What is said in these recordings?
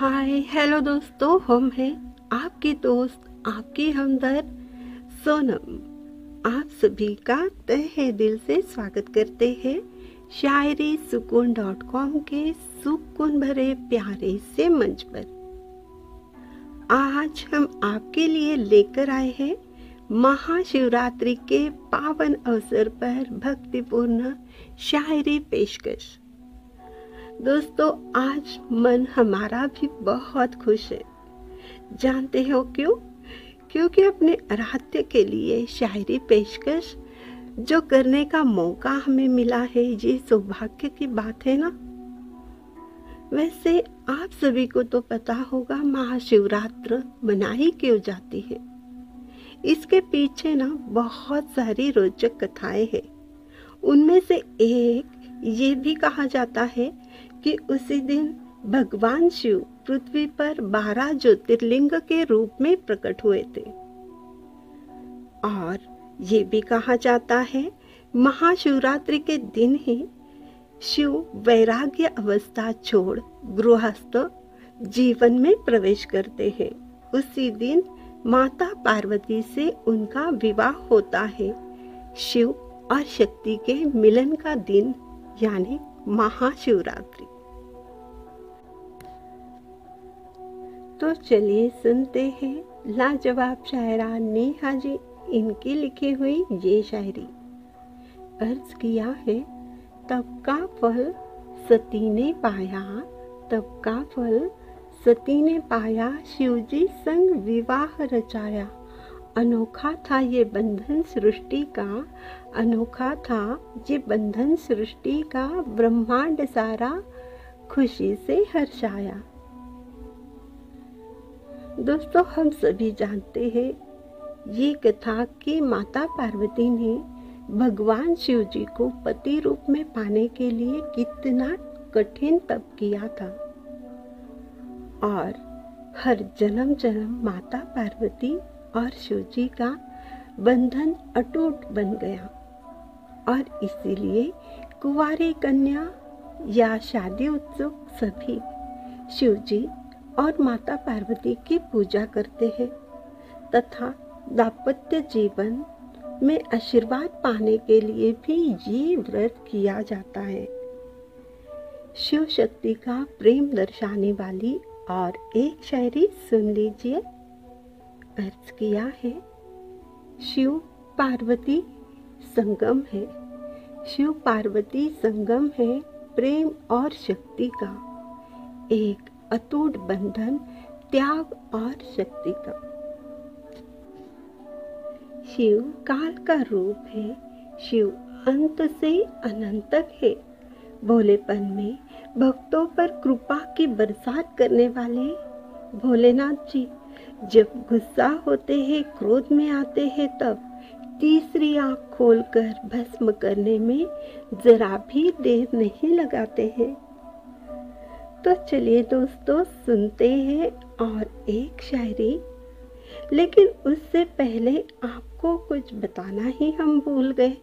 हाय, hello दोस्तों, हम हैं आपकी दोस्त, आपकी हमदर्द, सोनम। आप सभी का तहे दिल से स्वागत करते हैं शायरी सुकून डॉट कॉम के सुकून भरे प्यारे से मंच पर। आज हम आपके लिए लेकर आए हैं महाशिवरात्रि के पावन अवसर पर भक्तिपूर्ण शायरी पेशकश। दोस्तों, आज मन हमारा भी बहुत खुश है। जानते हो क्यों? क्योंकि अपने आराध्य के लिए शायरी पेशकश जो करने का मौका हमें मिला है, ये सौभाग्य की बात है ना? वैसे आप सभी को तो पता होगा, महाशिवरात्र मनाई क्यों जाती है? इसके पीछे ना बहुत सारी रोचक कथाएँ हैं। उनमें से एक ये भी कहा जाता है कि उसी दिन भगवान शिव पृथ्वी पर बारह ज्योतिर्लिंग के रूप में प्रकट हुए थे। और ये भी कहा जाता है, महाशिवरात्रि के दिन ही शिव वैराग्य अवस्था छोड़ गृहस्थ जीवन में प्रवेश करते हैं। उसी दिन माता पार्वती से उनका विवाह होता है। शिव और शक्ति के मिलन का दिन, यानी महाशिवरात्रि। तो चलिए सुनते हैं लाजवाब शायरा नेहा जी, इनकी लिखी हुई ये शायरी। अर्ज़ किया है, तब का फल सती ने पाया, तब का फल सती ने पाया, शिवजी संग विवाह रचाया। अनोखा था ये बंधन सृष्टि का, अनोखा था ये बंधन सृष्टि का ब्रह्मांड सारा खुशी से हर्षाया। दोस्तों, हम सभी जानते हैं, ये कथा कि माता पार्वती ने भगवान शिव जी को पति रूप में पाने के लिए कितना कठिन तप किया था। और हर जन्म जन्म माता पार्वती और शिव जी का बंधन अटूट बन गया। और इसीलिए कुंवारी कन्या या शादी उत्सुक सभी शिव जी और माता पार्वती की पूजा करते हैं तथा दाम्पत्य जीवन में आशीर्वाद पाने के लिए भी ये व्रत किया जाता है। शिव शक्ति का प्रेम दर्शाने वाली और एक शायरी सुन लीजिए। अर्ज़ किया है। शिव पार्वती संगम है। शिव पार्वती संगम है प्रेम और शक्ति का। एक अटूट बंधन, त्याग और शक्ति का। शिव काल का रूप है। शिव अंत से अनंत है। भोलेपन में भक्तों पर कृपा की बरसात करने वाले भोलेनाथ जी जब गुस्सा होते हैं, क्रोध में आते हैं, तब तीसरी आँख खोलकर भस्म करने में जरा भी देर नहीं लगाते हैं। तो चलिए दोस्तों, सुनते हैं और एक शायरी। लेकिन उससे पहले आपको कुछ बताना ही हम भूल गए।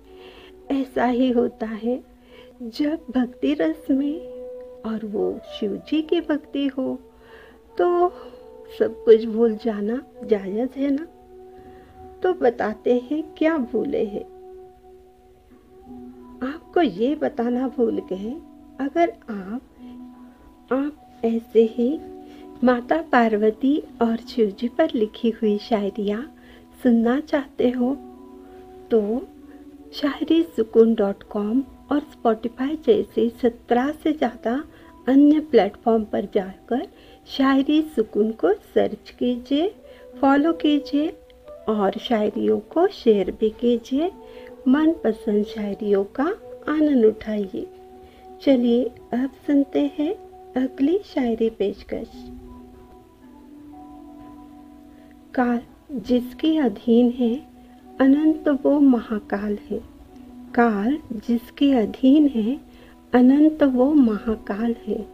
ऐसा ही होता है, जब भक्ति रस में और वो शिव जी की भक्ति हो तो सब कुछ भूल जाना जायज़ है ना? तो बताते हैं क्या भूले हैं। आपको ये बताना भूल गए, अगर आप आप ऐसे ही माता पार्वती और शिव जी पर लिखी हुई शायरियाँ सुनना चाहते हो तो शायरी सुकून डॉट कॉम और स्पॉटिफाई जैसे सत्रह से ज़्यादा अन्य प्लेटफॉर्म पर जाकर शायरी सुकून को सर्च कीजिए, फॉलो कीजिए और शायरियों को शेयर भी कीजिए। मनपसंद शायरियों का आनंद उठाइए। चलिए अब सुनते हैं अगली शायरी पेशकश। काल जिसके अधीन है, अनंत वो महाकाल है। काल जिसके अधीन है अनंत वो महाकाल है।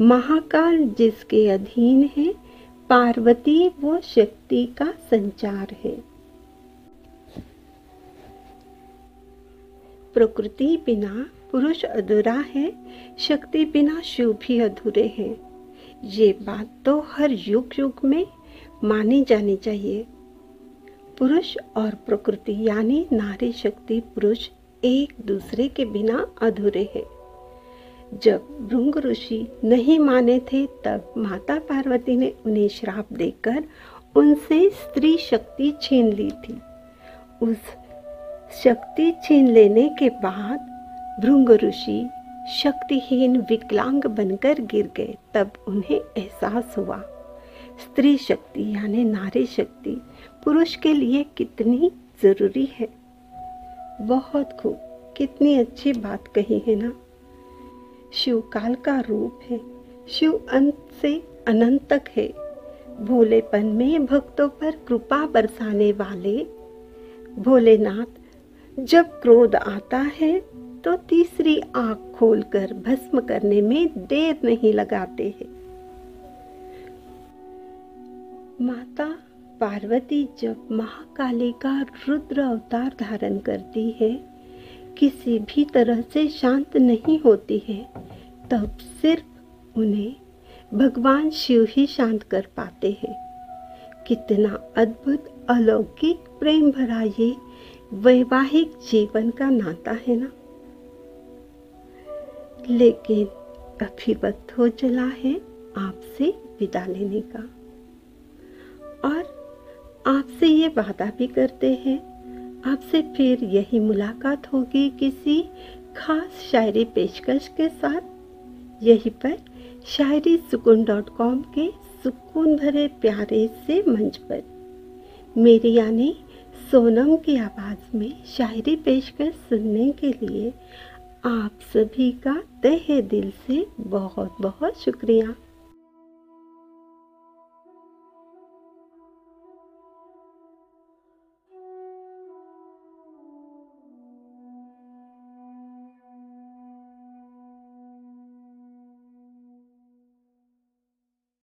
महाकाल जिसके अधीन है, पार्वती वो शक्ति का संचार है। प्रकृति बिना पुरुष अधूरा है, शक्ति बिना शिव भी अधूरे हैं। ये बात तो हर युग युग में मानी जानी चाहिए। पुरुष और प्रकृति यानी नारी शक्ति पुरुष एक दूसरे के बिना अधूरे हैं। जब भृंग ऋषि नहीं माने थे, तब माता पार्वती ने उन्हें श्राप देकर उनसे स्त्री शक्ति छीन ली थी। उस शक्ति छीन लेने के बाद भृंग ऋषि शक्तिहीन विकलांग बनकर गिर गए। तब उन्हें एहसास हुआ, स्त्री शक्ति यानी नारी शक्ति पुरुष के लिए कितनी ज़रूरी है। बहुत खूब, कितनी अच्छी बात कही है ना? शिव काल का रूप है। शिव अंत से अनंत तक है। भोलेपन में भक्तों पर कृपा बरसाने वाले। भोलेनाथ, जब क्रोध आता है तो तीसरी आँख खोलकर भस्म करने में देर नहीं लगाते हैं। माता पार्वती जब महाकाली का रुद्र अवतार धारण करती है किसी भी तरह से शांत नहीं होती है, तब सिर्फ़ उन्हें भगवान शिव ही शांत कर पाते हैं। कितना अद्भुत अलौकिक प्रेम भरा ये वैवाहिक जीवन का नाता है ना। लेकिन अभी वक्त हो चला है आपसे विदा लेने का। और आपसे ये वादा भी करते हैं आपसे फिर यही मुलाकात होगी किसी खास शायरी पेशकश के साथ। यहीं पर शायरी सुकून डॉट कॉम के सुकून भरे प्यारे से मंच पर। मेरी यानी सोनम की आवाज़ में शायरी पेशकश सुनने के लिए आप सभी का तहे दिल से बहुत बहुत शुक्रिया।